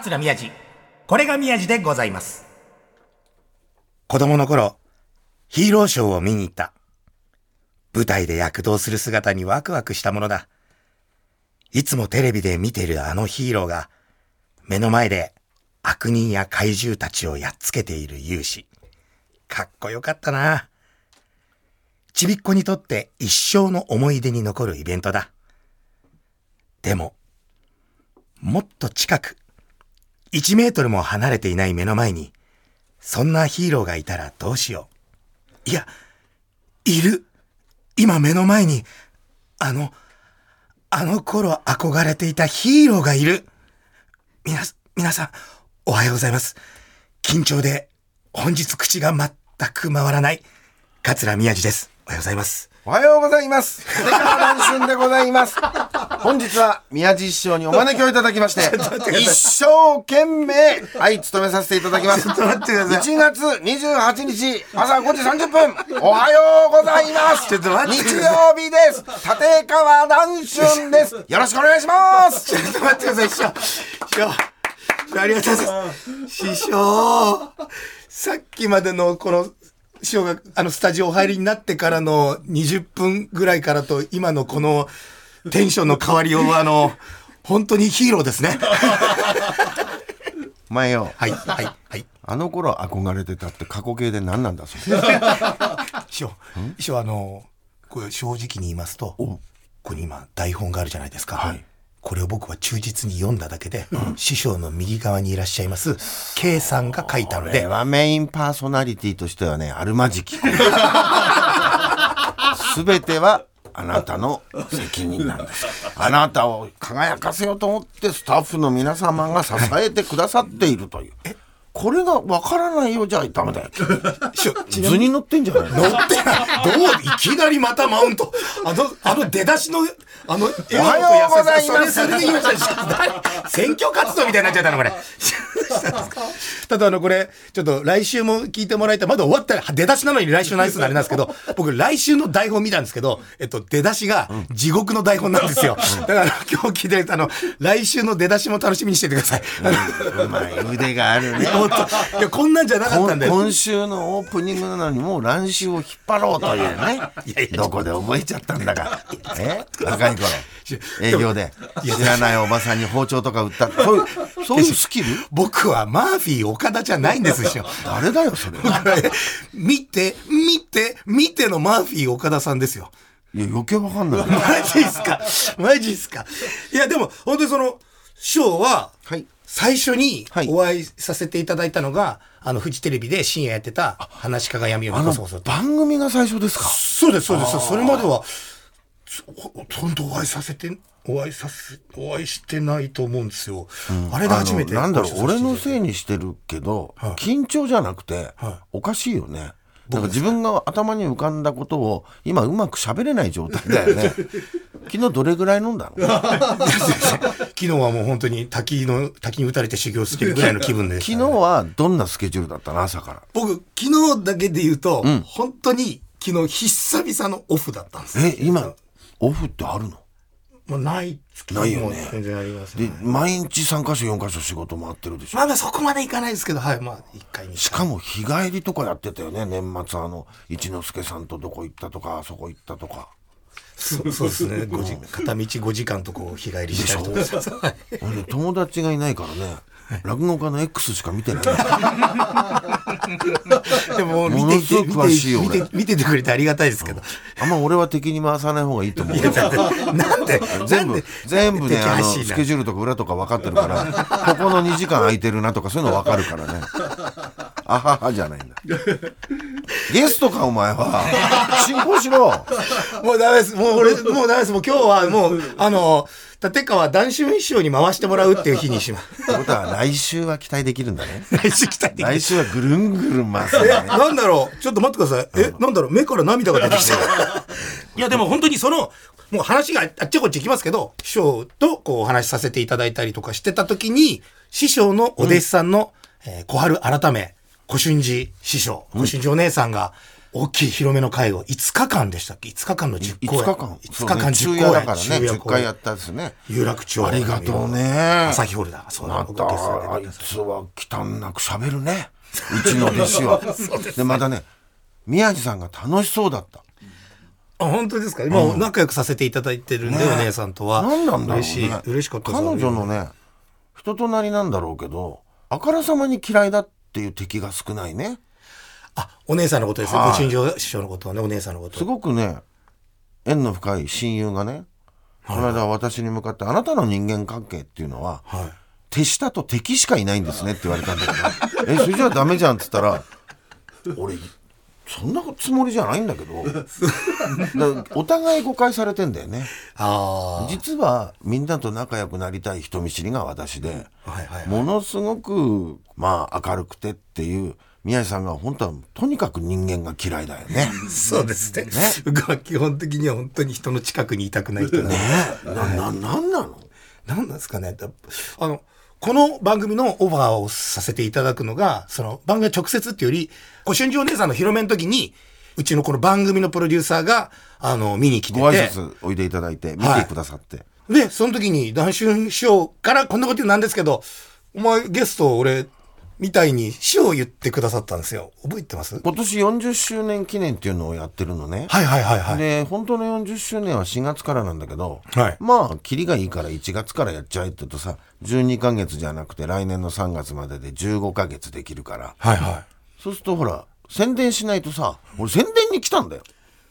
桂宮治。これが宮治でございます。子供の頃、ヒーローショーを見に行った。舞台で躍動する姿にワクワクしたものだ。いつもテレビで見てるあのヒーローが、目の前で悪人や怪獣たちをやっつけている勇士。かっこよかったな。ちびっ子にとって一生の思い出に残るイベントだ。でも、もっと近く、1メートルも離れていない目の前に、そんなヒーローがいたらどうしよう。いや、いる。今目の前に、あの、あの頃憧れていたヒーローがいる。みな、皆さん、おはようございます。緊張で、本日口が全く回らない、桂宮治です。おはようございます。おはようございます。出川談春でございます。本日は宮地師匠にお招きをいただきまして、一生懸命、はい、務めさせていただきます。ちょっと待ってください。1月28日、朝5時30分、おはようございます。ちょっと待って日くださ曜日です。立川談春です。よろしくお願いします。ちょっと待ってください、師匠。師匠。ありがとうございます。師匠。さっきまでのこの、師匠があのスタジオお入りになってからの20分ぐらいからと今のこのテンションの変わりようはあの、本当にヒーローですね。お前よ、はい、はい、はい。あの頃憧れてたって過去形で何なんだそれ。師匠、師匠あの、これ正直に言いますと、ここに今台本があるじゃないですか。はいこれを僕は忠実に読んだだけで、師匠の右側にいらっしゃいます、K さんが書いたのでこれ、はメインパーソナリティとしてはね、あるまじき。すべてはあなたの責任なんです。あなたを輝かせようと思ってスタッフの皆様が支えてくださっているという。これがわからないようじゃダメだよ。図にに乗ってんじゃない？の乗ってない。どう、いきなりまたマウント。あの、あの出だしの、あの、おおはようございますそれ、それで言いました。選挙活動みたいになっちゃったの、これ。ただあの、これ、ちょっと来週も聞いてもらいたい。まだ終わったら、出だしなのに来週のアイスのあれなんですけど、僕来週の台本見たんですけど、えっと、出だしが地獄の台本なんですよ。だから今日聞いて、あの、来週の出だしも楽しみにしててください。あうまい腕があるね。いや、こんなんじゃなかったんで。今今週のオープニングなのにもう乱視を引っ張ろうというね。いやいやどこで覚えちゃったんだか。え？若い頃。営業で。知らないおばさんに包丁とか売ったそういうそういうスキル？僕はマーフィー岡田じゃないんですよ。誰だよそれ見て、見て、見てのマーフィー岡田さんですよ。いや余計わかんない マジっすか？マジっすか？いや、でも、本当にその、師匠は、はい最初にはいお会いさせていただいたのが、あの、フジテレビで深夜やってた、話し家が闇を見こそうそう。番組が最初ですか？そうです、そうです。それまでは、ほんどお会いさせて、お会いさせ、お会いしてないと思うんですよ。あれで初めて。なんだろう俺のいせいにしてるけど、はい緊張じゃなくて、はおかしいよねなんか自分が頭に浮かんだことを今うまく喋れない状態だよね。昨日どれぐらい飲んだの？昨日はもう本当に滝の、滝に打たれて修行してるぐらいの気分でね、昨日はどんなスケジュールだったの？朝から。僕、昨日だけで言うと、本当に昨日久々のオフだったんです。え今オフってあるの？もうない月ないよね。も全然ありますでね。毎日3か所4か所仕事回ってるでしょ。まあまあそこまでいかないですけど、はい、まあ一回に。しかも日帰りとかやってたよね。年末あの一之輔さんとどこ行ったとかあそこ行ったとか。そうそうですね。5時片道5時間とこう日帰りしたりとか。友達がいないからね落語家の X しか見てない。でも見てて見詳しいよ見て見ててくれてありがたいですけど。あんま俺は敵に回さない方がいいと思う。なんで全部全部ねあのスケジュールとか裏とか分かってるからここの2時間空いてるなとかそういうの分かるからね。あははじゃないんだ。ゲストかお前は。進行しろ。もうダメです。もう俺、もうダメです。もう今日はもう、あの、立川談春師匠に回してもらうっていう日にします。ってことは来週は期待できるんだね。来週来たい来週はぐるんぐるん回すんえ、なんだろう？ちょっと待ってください。え、なんだろう？目から涙が出てきた。いや、でも本当にその、もう話があっちこっち行きますけど、師匠とこうお話しさせていただいたりとかしてた時に、師匠のお弟子さんの、えー小春改め、小春寺師匠、小春寺お姉さんが、大きい広めの会を5日間でしたっけ ?5 日間の10公5演。日間。5日間10そうね。だからね。10昼夜公演。回やったですね。有楽町。ありがとうね。朝日ホールだ。そうだ。また僕ゲストで。あいつは忌憚なく喋るね。うちの弟子は。でまたね宮地さんが楽しそうだった。あ、本当ですか？今仲良くさせていただいてるんで、お姉さんとは。何なんだろうね。嬉しい。嬉しかった彼女のね人となりなんだろうけどあからさまに嫌いだっていう敵が少ないねあ、お姉さんのことですね。はいご新庄師匠のことはね、お姉さんのこと。すごくね縁の深い親友がねこの間私に向かって「あなたの人間関係っていうのははい。手下と敵しかいないんですね」って言われたんだけど「えそれじゃダメじゃん」っつったら「俺そんなつもりじゃないんだけどお互い誤解されてんだよねあ実はみんなと仲良くなりたい人見知りが私で。ものすごくまあ明るくてっていう宮治さんが本当はとにかく人間が嫌いだよね。そうですね。僕は基本的には本当に人の近くにいたくない人な。んでねえなななんなの？何なんですかね。だあの、この番組のオファーをさせていただくのが、その番組直接っていうより、ご春秋お姉さんの広めの時に、うちのこの番組のプロデューサーが、あの、見に来てて。ご挨拶おいでいただいて見てくださって、で、その時に、談春師匠からこんなこと言うのなんですけど、お前ゲスト俺、みたいに師匠を言ってくださったんですよ。覚えてます？今年40周年記念っていうのをやってるのね。はいはいはいはい。で本当の40周年は4月からなんだけど、はいまあキリがいいから1月からやっちゃえって言うとさ12ヶ月じゃなくて来年の3月までで15ヶ月できるからはいはい。そうするとほら宣伝しないとさ俺宣伝に来たんだよ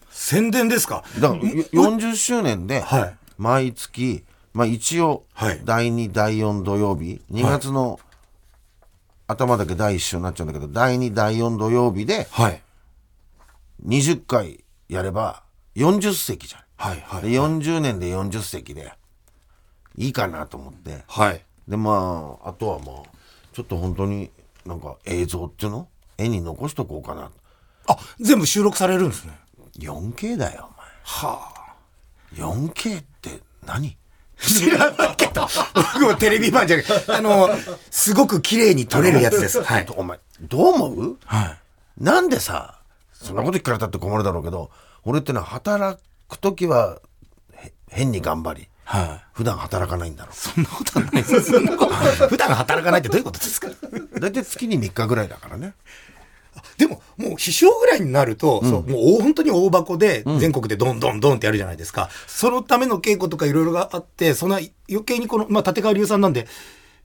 宣伝ですか？だからよ40周年ではい毎月、まあ一応はい第2第4土曜日2月の頭だけ第1週になっちゃうんだけど第2第4土曜日ではい。20回やれば40席じゃん。はいはい。で40年で40席でいいかなと思ってはい。でまああとはまあちょっと本当になんか映像っていうの？絵に残しとこうかなあ、全部収録されるんですね。4K だよはあ。お前 4K って何？知らないけど、僕もテレビ版じゃなくて、あの、すごく綺麗に撮れるやつです。はい。お前どう思う？はい。なんでさそんなこと聞かれたって困るだろうけど俺ってのは働く時はへ変に頑張りはい。普段働かないんだろそんなことはないです。そんなこと。普段働かないってどういうことですか？う大体月に3日ぐらいだからねでも、もう、秘書ぐらいになると、そう、もう大、本当に大箱で、全国でどんどんどんってやるじゃないですか。そのための稽古とかいろいろがあって、そんな余計にこの、まあ、立川流さんなんで、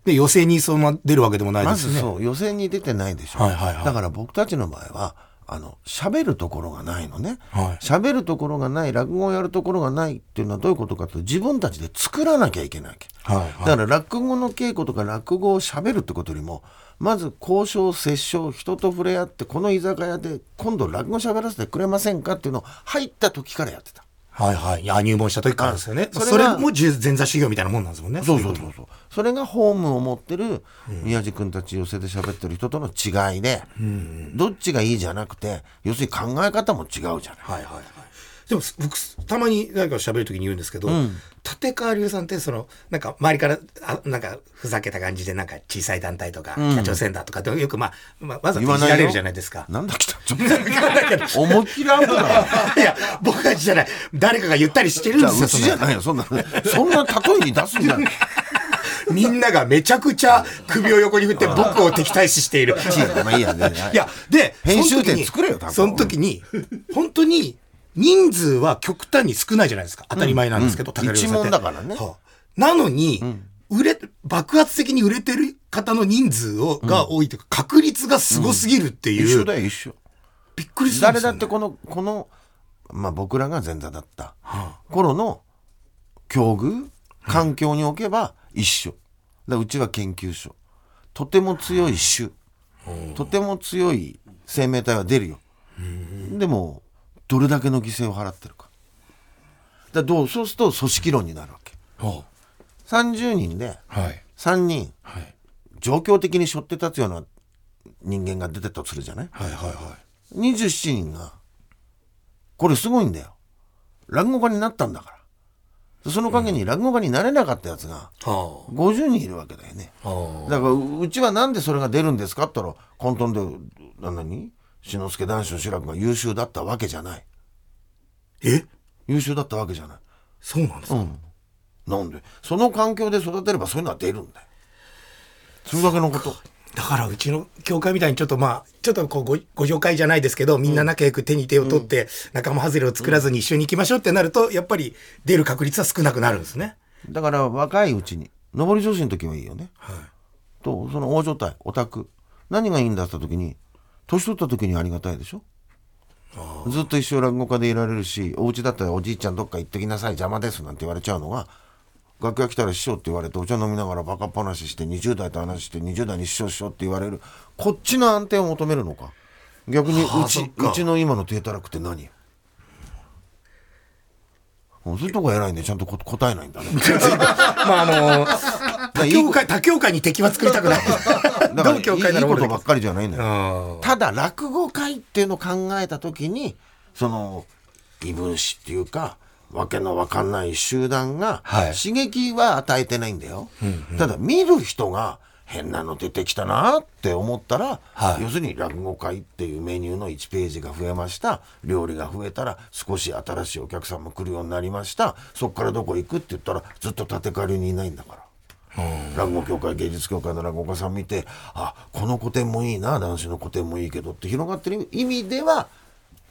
で、寄席にそのまま出るわけでもないでますずね。そう予選に出てないでしょ、はいはいはい。だから僕たちの場合はあの喋るところがないのね。はい。喋、るところがない落語をやるところがないっていうのはどういうことかというと自分たちで作らなきゃいけないわけ、はいはい。だから落語の稽古とか落語を喋るってことよりもまず交渉折衝人と触れ合ってこの居酒屋で今度落語喋らせてくれませんかっていうのを入った時からやってたはいはい。いや、入門した時からですよね。それがそれも十前座修行みたいなもんなんですもんね。そうそうそうそうそれがホームを持ってる宮治君たち寄席で喋ってる人との違いで、どっちがいいじゃなくて要するに考え方も違うじゃないはいはいはい。でも僕たまに誰か喋る時に言うんですけど、立川流さんってそのなんか周りからあなんかふざけた感じでなんか小さい団体とか、北朝鮮だとかよくまあ、まあ、わざといじられるじゃないですか。なんだ来たちょっと 思いっきりアウトだいや僕たちじゃない。誰かが言ったりしてるんですよ。うちじゃないよそんなそんな例えに出すんじゃな。いみんながめちゃくちゃ首を横に振って僕を敵対視している。まあいいやで、編集点作れよその時に、本当に、人数は極端に少ないじゃないですか。当たり前なんですけど、うん。高橋さんだからね。はあなのに、売れ、爆発的に売れてる方の人数を、が多いというか、確率がすごすぎるっていう。一緒だよ一緒。びっくりするん誰。だってこのこのまあ僕らが前座だった頃の境遇環境におけば一緒。だうちは研究所。とても強い種。とても強い生命体は出るよ。でもどれだけの犠牲を払ってるか。だどうそうすると組織論になるわけ。は30人であはい。3人はい。状況的に背負って立つような人間が出てたとするじゃない？はいはいは27人がこれすごいんだよ。落語家になったんだから。その陰に落語家になれなかったやつがい。は50人いるわけだよね。あ。はだからううちはなんでそれが出るんですかって言ったら簡単でな何？志の輔男子の志らくが優秀だったわけじゃない。え？優秀だったわけじゃない。そうなんですか、なんで？その環境で育てればそういうのは出るんだよ。それだけのこと。だからうちの教会みたいにちょっとまあ、ちょっとこうご、ご紹介じゃないですけど、みんな仲良く手に手を取って、仲間外れを作らずに一緒に行きましょうってなると、やっぱり出る確率は少なくなるんですね。だから若いうちに上り調子の時はいいよね。はい。とその大所帯オタク何がいいんだって言った時に年取った時にありがたいでしょ？ずっと一生落語家でいられるしお家だったらおじいちゃんどっか行ってきなさい邪魔ですなんて言われちゃうのが楽屋来たら師匠って言われてお茶飲みながらバカっ話して20代と話して20代に師匠師匠って言われるこっちの安定を求めるのか？逆にはあうちうちの今の低たらくって何？そういうとこ偉いね。ちゃんとこ答えないんだね。まああの、他いいこ教会、会に敵は作りたくない。だからいいことばっかりじゃないんだよ。あただ落語会っていうのを考えた時にその異分子っていうかわけのわかんない集団がはい。刺激は与えてないんだよ、ただ見る人が変なの出てきたなって思ったら、はい。要するに落語会っていうメニューの1ページが増えました。料理が増えたら少し新しいお客さんも来るようになりました。そこからどこ行くって言ったらずっと立て替わりにいないんだから。落語協会芸術協会の落語家さん見てあこの古典もいいな男子の古典もいいけどって広がってる意味では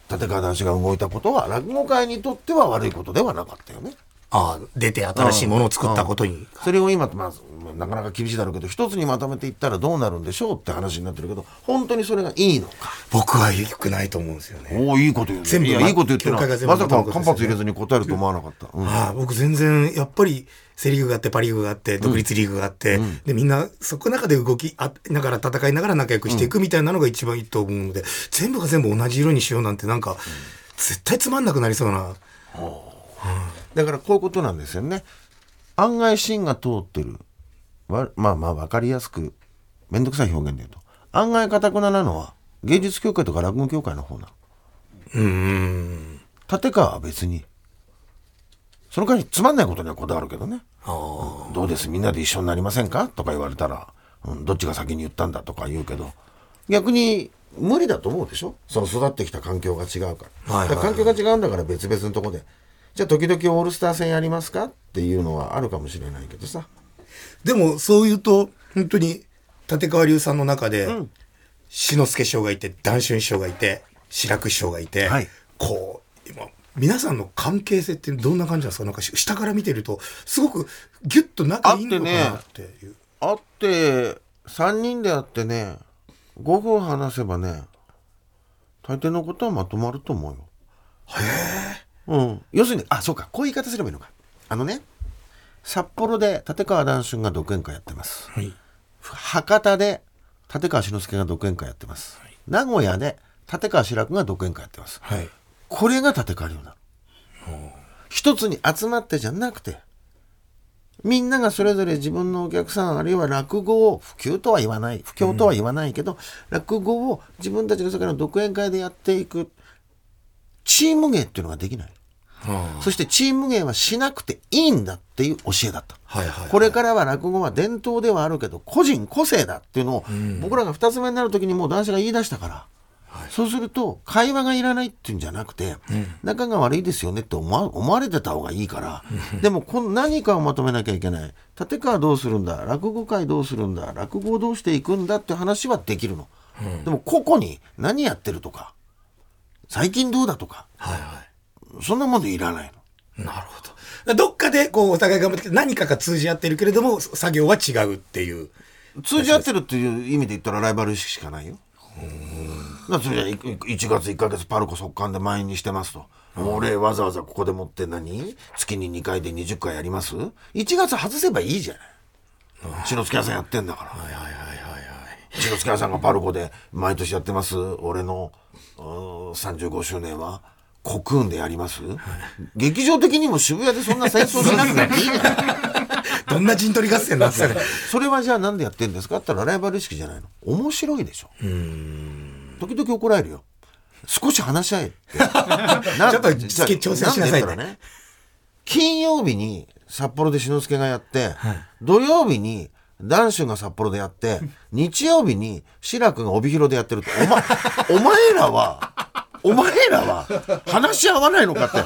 立川男子が動いたことは落語界にとっては悪いことではなかったよね。あ、出て新しいものを作ったことに。それを今、まあ、なかなか厳しいだろうけど一つにまとめていったらどうなるんでしょうって話になってるけど本当にそれがいいのか。僕は良くないと思うんですよね。おおいいこと言うね全部いやいいこと言ってなまさか間髪入れずに答えると思わなかった。うんああ僕全然やっぱりセ・リーグがあってパ・リーグがあって独立リーグがあって、でみんなそこの中で動きあながら戦いながら仲良くしていくみたいなのが一番いいと思うので、全部が全部同じ色にしようなんてなんか、絶対つまんなくなりそうなだからこういうことなんですよね。案外芯が通ってる。わまあまあ分かりやすく、めんどくさい表現で言うと。案外かたくななのは、芸術協会とか落語協会の方なの。うーん立川は別に。その代わりつまんないことにはこだわるけどね。あどうです？みんなで一緒になりませんか？とか言われたら、うん、どっちが先に言ったんだとか言うけど、逆に無理だと思うでしょ？その育ってきた環境が違うから。はいはいはい。だから環境が違うんだから別々のとこで。じゃあ時々オールスター戦やりますかっていうのはあるかもしれないけどさ。でもそう言うと本当に立川流さんの中で、志の輔師匠がいて談春師匠がいて白く師匠がいて、はい。こう今皆さんの関係性ってどんな感じなんですか？なんかし下から見てるとすごくギュッと仲いいのかなっていう。会って、3人で会ってね、5分話せばね、大抵のことはまとまると思うよ。へえ。うん。要するに、あ、そうか、こういう言い方すればいいのか。あのね、札幌で立川談春が独演会やってます。はい博多で立川志の輔が独演会やってます。名古屋で立川志らくが独演会やってます。はいこれが立川流なの。一つに集まってじゃなくて、みんながそれぞれ自分のお客さん、あるいは落語を、普及とは言わない、不況とは言わないけど、落語を自分たちの世界の独演会でやっていく、チーム芸っていうのができない。はそしてチーム芸はしなくていいんだっていう教えだった。はいはいはいこれからは落語は伝統ではあるけど、個人個性だっていうのを、僕らが二つ目になる時にもう男子が言い出したから、そうすると、会話がいらないっていうんじゃなくて、仲が悪いですよねって思われてた方がいいから、でもこの何かをまとめなきゃいけない。立川どうするんだ。落語会どうするんだ。落語をどうしていくんだって話はできるの。でも個々に何やってるとか、最近どうだとか、はいはそんなもんでいらないの。いなるほど。どっかでこうお互い頑張って何かが通じ合ってるけれども作業は違うっていう。通じ合ってるっていう意味で言ったらライバル意識しかないよ。それじゃ1月1ヶ月パルコ速乾で満員にしてますと。俺わざわざここでもって何月に2回で20回やります ?1 月外せばいいじゃない。篠塚屋さんやってんだから。はいはいはいはい屋さんがパルコで毎年やってます？俺のうー35周年はコクーンでやります、劇場的にも渋谷でそんな戦争しなくていいじゃない。どんな陣取り合戦なんですかね。それはじゃあなんでやってんですか？って言ったらライバル意識じゃないの。面白いでしょ。時々怒られるよ。少し話し合えって。なちょっとじゃあ調整しなさいね。金曜日に札幌で志の輔がやって、土曜日に男子が札幌でやって、日曜日に志らくが帯広でやってると、お前、お前らは、お前らは話し合わないのかって、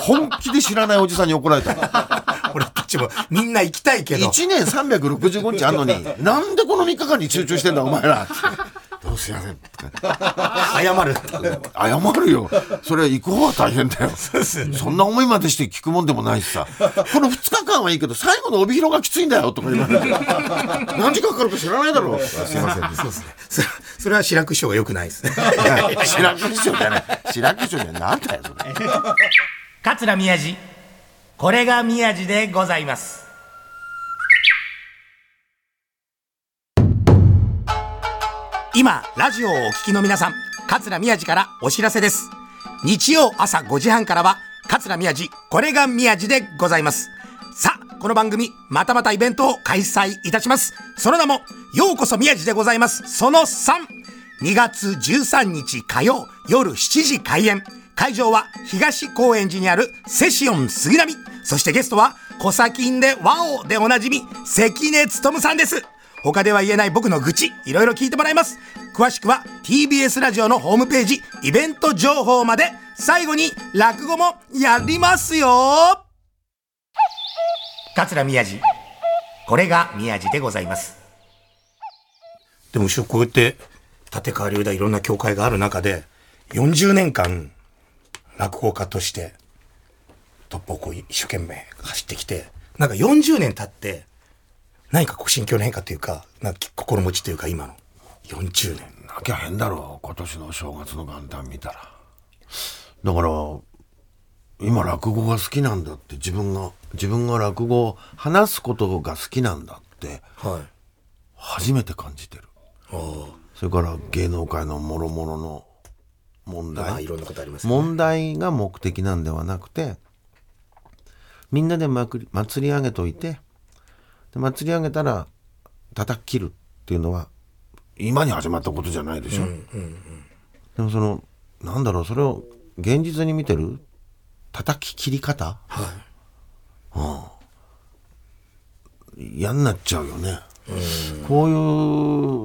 本気で知らないおじさんに怒られた。俺たちもみんな行きたいけど。1年365日あんのに、なんでこの3日間に集中してんだお前ら。どうすいません。謝る。謝るよ。それは行く方は大変だよ。そんな思いまでして聞くもんでもないしさ。この2日間はいいけど、最後の帯広がきついんだよとか言われて。何時間かかるか知らないだろう。すいません。そうですね。それそれは白く師匠が良くないですね。白く師匠じゃない。白く師匠じゃない。なんだよ、それ。桂宮治。これが宮治でございます。今、ラジオをお聞きの皆さん、桂宮治からお知らせです。日曜朝5時半からは、桂宮治、これが宮治でございます。さあ、この番組、またまたイベントを開催いたします。その名も、ようこそ宮治でございます。その3、2月13日火曜夜7時開演。会場は東高円寺にあるセシオン杉並。そしてゲストは、コサキンでワオでおなじみ、関根勤さんです。他では言えない僕の愚痴、いろいろ聞いてもらいます。詳しくは TBS ラジオのホームページ、イベント情報まで。最後に落語もやりますよ桂宮治。これが宮治でございます。でも後ろこうやって立川流だいろんな教会がある中で、40年間落語家としてトップをこう一生懸命走ってきて、なんか40年経って、何かこう心境の変化というか、なんか心持ちというか今の40年。なきゃ変だろう。今年の正月の元旦見たら。だから、今落語が好きなんだって自分が、自分が落語を話すことが好きなんだってはい。初めて感じてる。それから芸能界の諸々の問題。まあいろんなことありますね。問題が目的なんではなくてみんなでまくり祭り上げといてで祭り上げたら叩き切るっていうのは今に始まったことじゃないでしょ、でもそのなんだろうそれを現実に見てる叩き切り方、うん、嫌になっちゃうよね、こうい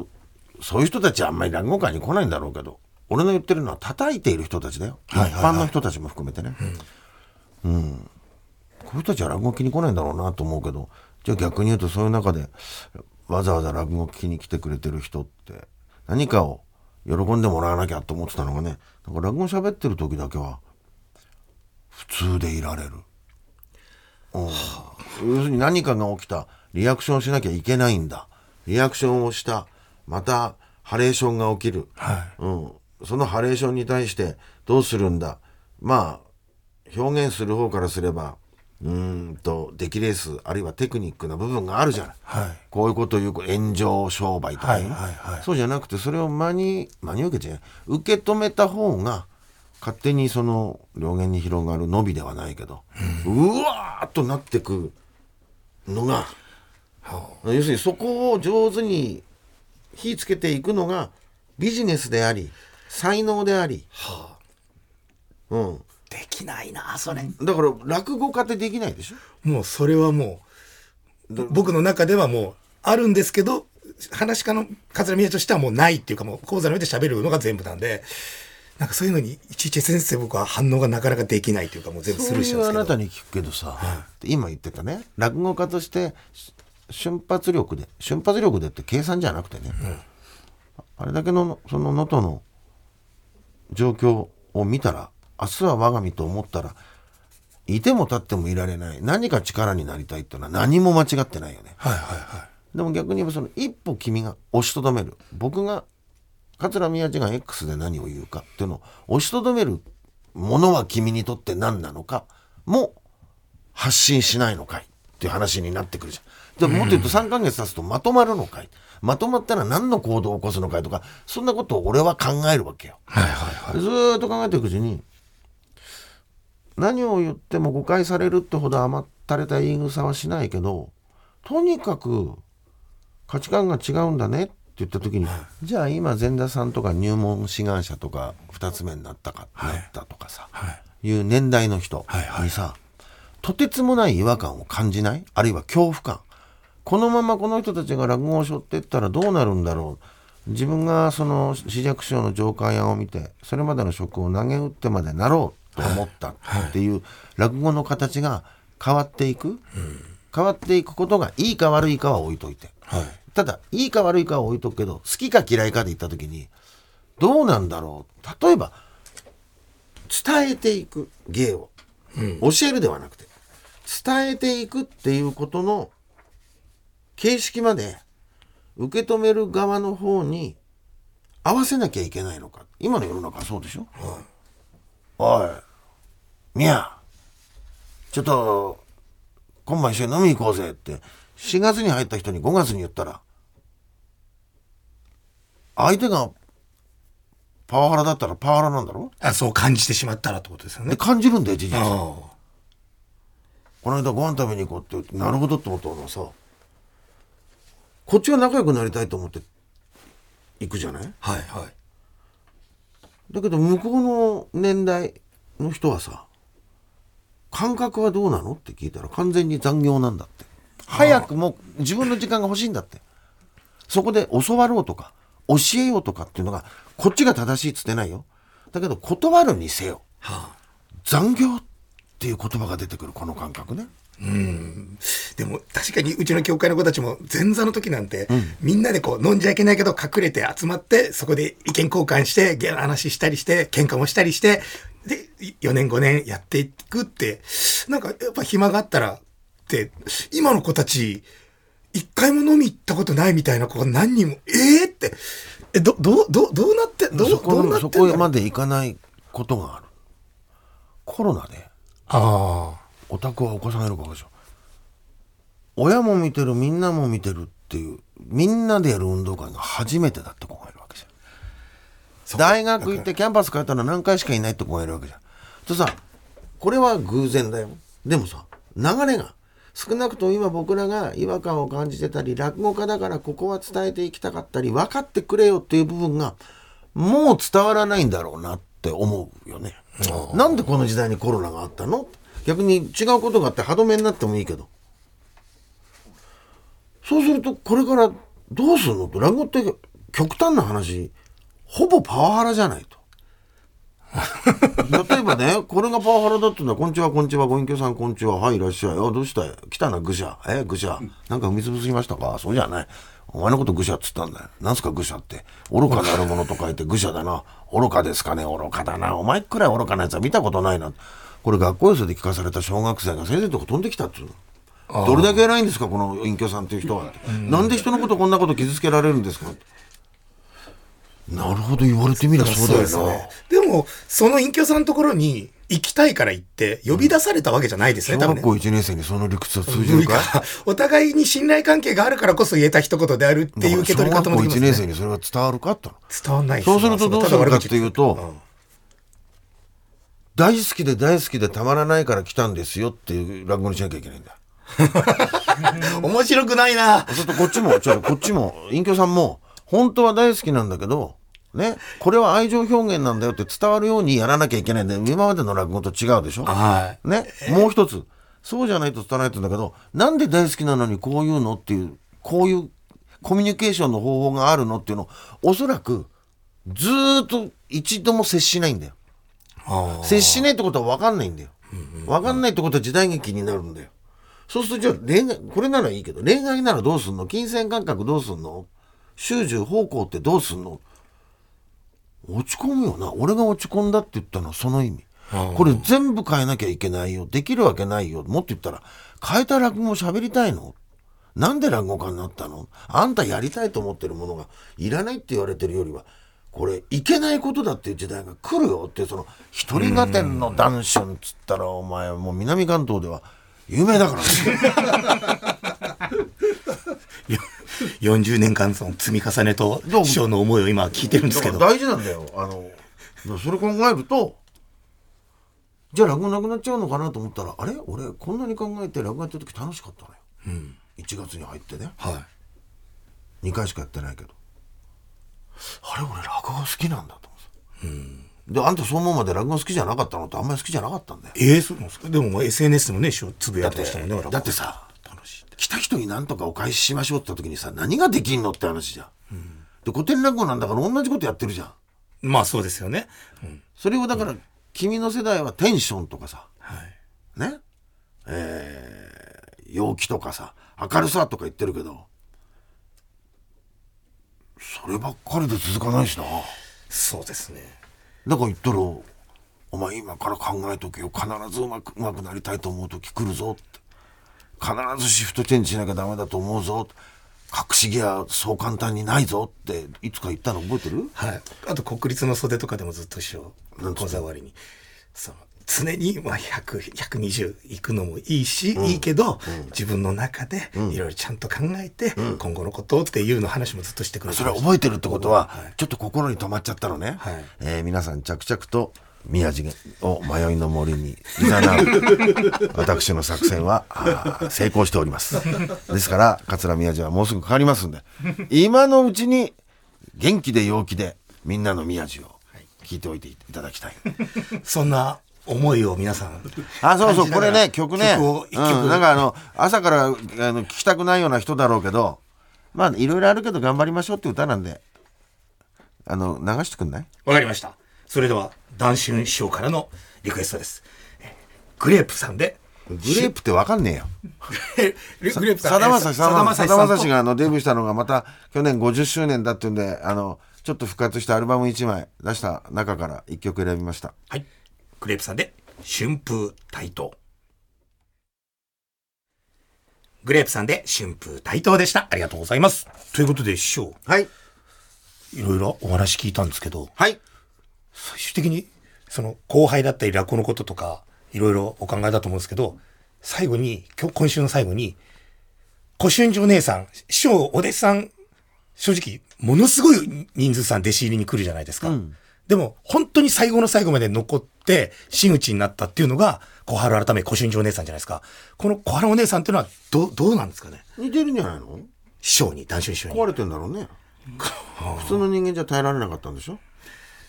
うそういう人たちはあんまり落語界に来ないんだろうけど俺の言ってるのは叩いている人たちだよ、一般の人たちも含めてね、うん。こういう人たちは落語聞きに来ないんだろうなと思うけどじゃあ逆に言うとそういう中でわざわざ落語聞きに来てくれてる人って何かを喜んでもらわなきゃと思ってたのがねなんか落語喋ってる時だけは普通でいられる、うん、要するに何かが起きたリアクションしなきゃいけないんだ。リアクションをしたまたハレーションが起きる、うん、そのハレーションに対してどうするんだ。まあ表現する方からすればうーんと出来レースあるいはテクニックな部分があるじゃない、はい。こういうことを言う炎上商売とかね、はいはいはい。そうじゃなくてそれを真に真に受けて受け止めた方が勝手にその両言に広がる伸びではないけど、うわーっとなってくのが、要するにそこを上手に火つけていくのがビジネスであり才能であり、うん、できないなそれ。だから落語家ってできないでしょ？もうそれはもう、僕の中ではもうあるんですけど、話し家の桂宮治としてはもうないっていうかもう講座の上で喋るのが全部なんで、なんかそういうのにいちいち先生僕は反応がなかなかできないというかもう全部スそうルーしちゃいううんあですけど。なたに聞くけどさ、今言ってたね落語家としてし瞬発力で瞬発力でって計算じゃなくてね、あれだけのその能登の状況を見たら明日は我が身と思ったらいても立ってもいられない何か力になりたいっていうのは何も間違ってないよね。はいはいはい。でも逆に言えばその一歩君が押しとどめる僕が桂宮治が X で何を言うかっていうのを押しとどめるものは君にとって何なのかも発信しないのかいっていう話になってくるじゃん。でももっと言うと3ヶ月経つとまとまるのかいまとまったら何の行動を起こすのかいとかそんなことを俺は考えるわけよ。はいはいはい。ずーっと考えていくうちに何を言っても誤解されるってほど甘ったれた言い草はしないけどとにかく価値観が違うんだねって言った時に、じゃあ今前田さんとか入門志願者とか2つ目になったか、なったとかさ、はい。いう年代の人はいはい。にさ、とてつもない違和感を感じない？あるいは恐怖感？このままこの人たちが落語を背負っていったらどうなるんだろう？自分がその紫尺師匠の上官屋を見てそれまでの職を投げ打ってまでなろうと思ったっていう落語の形が変わっていく、変わっていくことがいいか悪いかは置いといて、はい。ただいいか悪いかは置いとくけど好きか嫌いかで言った時にどうなんだろう。例えば伝えていく芸を、教えるではなくて伝えていくっていうことの形式まで受け止める側の方に合わせなきゃいけないのか。今の世の中はそうでしょ、おいみやちょっと今晩一緒に飲み行こうぜって。4月に入った人に5月に言ったら相手がパワハラだったらパワハラなんだろ？あそう感じてしまったらってことですよね。で感じるんだよ事実。あこの間ご飯食べに行こうってなるほどって思ったのはさこっちが仲良くなりたいと思って行くじゃない？あはいはい。だけど向こうの年代の人はさ感覚はどうなの？って聞いたら完全に残業なんだって。早くもう自分の時間が欲しいんだって。そこで教わろうとか教えようとかっていうのがこっちが正しいっつってないよ。だけど断るにせよはあ。残業っていう言葉が出てくるこの感覚ね。でも確かにうちの教会の子たちも前座の時なんて、みんなでこう飲んじゃいけないけど隠れて集まってそこで意見交換して話したりして喧嘩もしたりしてで4年5年やっていくってなんかやっぱ暇があったらって今の子たち一回も飲み行ったことないみたいな子が何人もええって。えどどうどうどうなってどうどうなってそこまでいかないことがある。コロナで。あお宅はお子さんいるかでしょ。親も見てるみんなも見てるっていうみんなでやる運動会が初めてだって子がいるわ大学行ってキャンパス帰ったら何回しかいないって子がいるわけじゃん。とさこれは偶然だよ。でもさ流れが。少なくとも今僕らが違和感を感じてたり落語家だからここは伝えていきたかったり分かってくれよっていう部分がもう伝わらないんだろうなって思うよね。なんでこの時代にコロナがあったの？逆に違うことがあって歯止めになってもいいけど。そうするとこれからどうするのと落語って極端な話ほぼパワハラじゃないと。例えばね、これがパワハラだってのは、こんにちは、こんにちは、ご隠居さん、こんにちは、はい、いらっしゃい。あ、どうした？い来たな、愚者。え、愚者。なんか踏み潰しましたか？そうじゃない。お前のこと愚者っつったんだよ。なんすか愚者って？愚かなるものと書いて愚者だな。愚かですかね？愚かだな。お前くらい愚かなやつは見たことないな。これ学校寄せで聞かされた小学生が先生のとこ飛んできたっつうの。どれだけ偉いんですか？この隠居さんっていう人は。なんで人のことこんなこと傷つけられるんですか？なるほど言われてみりゃそうだよな。ね。でも、その隠居さんのところに行きたいから行って、呼び出されたわけじゃないですね、多分ね。小学校1年生にその理屈は通じるかか。お互いに信頼関係があるからこそ言えた一言であるっていう受け取り方もできます小学校1年生ね。にそれが伝わるかっての伝わんないそうするとどうするかっていうとただ悪口大好きで大好きでたまらないから来たんですよっていう落語にしなきゃいけないんだ。うん 面白くないな。そうするとこっちも、ちょっとこっちも、隠居さんも、本当は大好きなんだけど、ね、これは愛情表現なんだよって伝わるようにやらなきゃいけないんだよ。今までの落語と違うでしょ？はい。ね、もう一つ、そうじゃないと伝わらないって言うんだけど、なんで大好きなのにこういうのっていう、こういうコミュニケーションの方法があるのっていうのを、おそらく、ずーっと一度も接しないんだよ。あ接しないってことは分かんないんだよ。分かんないってことは時代劇になるんだよ。そうするとじゃあ恋愛、これならいいけど、恋愛ならどうすんの？金銭感覚どうすんの？習字方向ってどうすんの？落ち込むよな。俺が落ち込んだって言ったのはその意味。これ全部変えなきゃいけないよ。できるわけないよ。もっと言ったら、変えた落語を喋りたいの？なんで落語家になったの？あんたやりたいと思ってるものがいらないって言われてるよりは、これいけないことだっていう時代が来るよって、その、一人合点の男春っつったら、お前もう南関東では有名だからね。40年間その積み重ねと師匠の思いを今聞いてるんですけど。大事なんだよ。あの、それ考えると、じゃあ落語なくなっちゃうのかなと思ったら、あれ？俺こんなに考えて落語やってる時楽しかったのよ。1月に入ってね。はい。2回しかやってないけど。あれ俺落語好きなんだと思って。で、あんたそう思うまで落語好きじゃなかったのってあんまり好きじゃなかったんだよ。ええそうなんですか？でも SNS でもね、師匠つぶやいてましたもんね。だってさ。来た人に何とかお返ししましょうって時にさ何ができんのって話じゃん、で古典落語なんだから同じことやってるじゃんまあそうですよね。うん。それをだから、君の世代はテンションとかさはい。ね？えー陽気とかさ明るさとか言ってるけどそればっかりで続かないしなそうですね。だから言ったらお前今から考えとけよ必ずうまくうまくなりたいと思う時来るぞって必ずシフトチェンジしなきゃダメだと思うぞ。隠しギアそう簡単にないぞ。っていつか言ったの覚えてる？はい。あと国立の袖とかでもずっと師匠、なんつうの？講座終わりに。その常にまあ100、120いくのもいいし、いいけど、自分の中でいろいろちゃんと考えて、今後のことっていうの話もずっとしてくれてそれ覚えてる。ってことは、はいちょっと心に留まっちゃったのね、はいえー皆さん着々と宮地を迷いの森に誘う。私の作戦は成功しております。ですから桂宮治はもうすぐ変わりますんで。今のうちに元気で陽気でみんなの宮治を聞いておいていただきたい。そんな思いを皆さん。あそうそうこれね曲ね。曲を一曲、うん、なんかあの朝からあの聞きたくないような人だろうけどまあいろいろあるけど頑張りましょうって歌なんで。あの流してくんない？わかりました。それでは、談春師匠からのリクエストです。えグレープさんで、グレープってわかんねえよ。グレープさん。さだまさし、さだまさだまさしが。があのデビューしたのがまた去年50周年だっていうんで、あの、ちょっと復活したアルバム1枚出した中から1曲選びました。はい。グレープさんで、春風台頭。グレープさんで、春風台頭でした。ありがとうございます。ということで、師匠、はい。いろいろお話聞いたんですけど、はい。最終的に、その、後輩だったり落語のこととか、いろいろお考えだと思うんですけど、最後に、今日、今週の最後に、古春寺お姉さん、師匠、お弟子さん、正直、ものすごい人数さん弟子入りに来るじゃないですか。でも、本当に最後の最後まで残って、真打ちになったっていうのが、小春改め古春寺お姉さんじゃないですか。この小春お姉さんっていうのは、どう、どうなんですかね？似てるんじゃないの？師匠に、男子師匠に。壊れてんだろうね。普通の人間じゃ耐えられなかったんでしょ？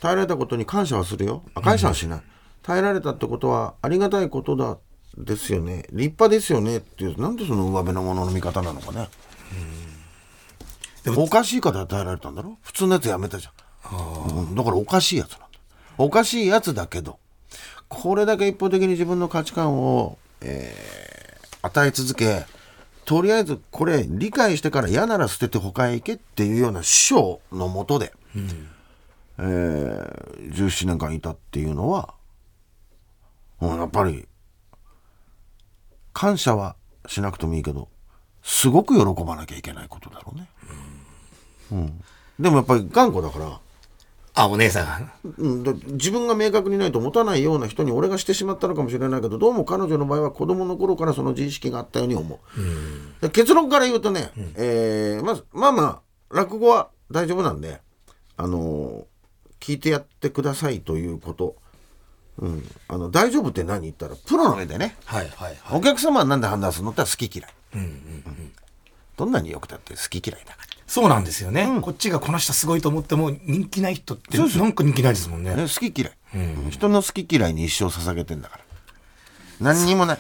耐えられたことに感謝はするよ。あ感謝はしない。耐えられたってことはありがたいことだですよね。立派ですよねっていう、なんでその上辺のものの見方なのかね。でもおかしいから耐えられたんだろ？普通のやつやめたじゃん。うんだからおかしいやつなんだ。おかしいやつだけど、これだけ一方的に自分の価値観を、えー与え続け、とりあえずこれ理解してから嫌なら捨てて他へ行けっていうような師匠のもとで、えー17年間いたっていうのは、うんやっぱり感謝はしなくてもいいけどすごく喜ばなきゃいけないことだろうね。うんでもやっぱり頑固だから、あ、お姉さん。うん、だ自分が明確にないと持たないような人に俺がしてしまったのかもしれないけどどうも彼女の場合は子供の頃からその自意識があったように思う、で結論から言うとね、えーまずまあまあ落語は大丈夫なんであのー聞いてやってくださいということ、うん、あの大丈夫って何言ったらプロの目でね。はいはいはい。お客様は何で判断するのって好き嫌い、うんどんなによくたって好き嫌いだから。そうなんですよね。こっちがこの人すごいと思っても人気ない人ってなんか人気ないですもんね。ね好き嫌い、うん人の好き嫌いに一生捧げてんだから。何にもない。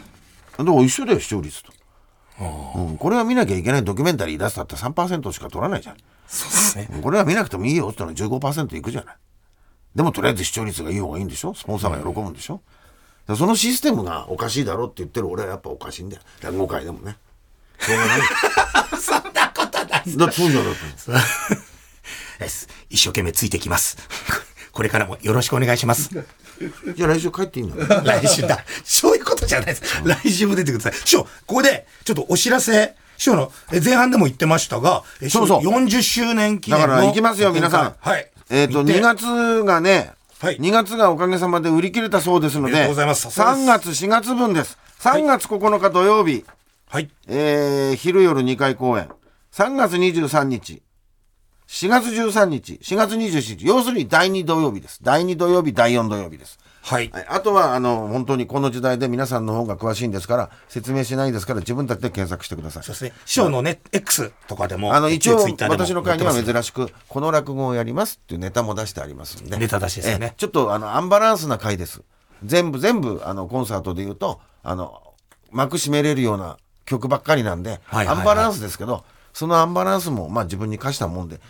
だから一緒だよ視聴率と、うん、これは見なきゃいけないドキュメンタリー出すだって3%しか取らないじゃん。そうですね。これは見なくてもいいよってのは15%いくじゃないでもとりあえず視聴率がいい方がいいんでしょ？スポンサーが喜ぶんでしょ、だからそのシステムがおかしいだろって言ってる俺はやっぱおかしいんだよ落語界でもねしょうがない そんなことない。だってそうじゃんだってです一生懸命ついてきます。これからもよろしくお願いします。じゃあ来週帰っていいんだ来週だ。そういうことじゃないです。来週も出てください。師匠、ここで、ちょっとお知らせ。師匠の、え前半でも言ってましたが、えそうそう師匠40周年記念の。だから行きますよ皆さんはい。えっ、と、行って2月がね、はい2月がおかげさまで売り切れたそうですので、です3月、4月分です。3月9日土曜日、はい。えー昼夜2回公演。3月23日、4月13日、4月27日、要するに第2土曜日です。第2土曜日、第4土曜日です。はい。はい、あとは、あの、本当にこの時代で皆さんの方が詳しいんですから、説明しないですから、自分たちで検索してくださいそう。ですね。師匠のね、X とかでも。あの、一応、私の会には珍しく、この落語をやりますっていうネタも出してありますんで。ネタ出しですよねええちょっと、あの、アンバランスな回です。全部、全部、あの、コンサートで言うと、あの、幕閉めれるような曲ばっかりなんで、アンバランスですけどそのアンバランスもまあ自分に課したもんで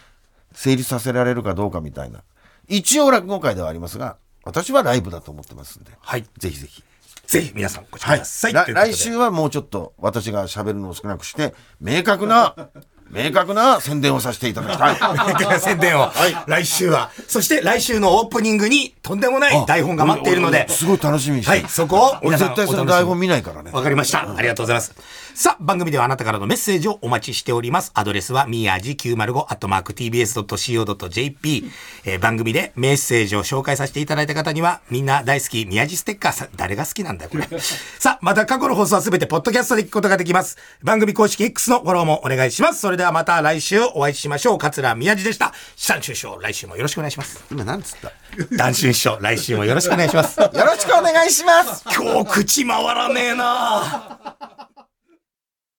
成立させられるかどうかみたいな一応落語会ではありますが私はライブだと思ってますんで、はいぜひぜひ。ぜひ皆さんご視聴はいください。来ということで来週はもうちょっと私が喋るのを少なくして明確な 明確な宣伝をさせていただきたい。宣伝を、来週は。そして来週のオープニングにとんでもない台本が待っているので、すごい楽しみにしてるはい、そこを俺絶対その台本見ないからね。わかりました。ありがとうございます。さあ、番組ではあなたからのメッセージをお待ちしております。アドレスは、みやじ 905-tbs.co.jp、えー番組でメッセージを紹介させていただいた方には、みんな大好き、宮地ステッカーさん、誰が好きなんだよ、これ。さあ、また過去の放送はすべてポッドキャストで聞くことができます。番組公式 X のフォローもお願いします。それではまた来週お会いしましょう。桂宮地でした。シャンシュ師匠、来週もよろしくお願いします。今なんつった？ダンシュン師匠、来週もよろしくお願いします。よろしくお願いします今日口回らねえな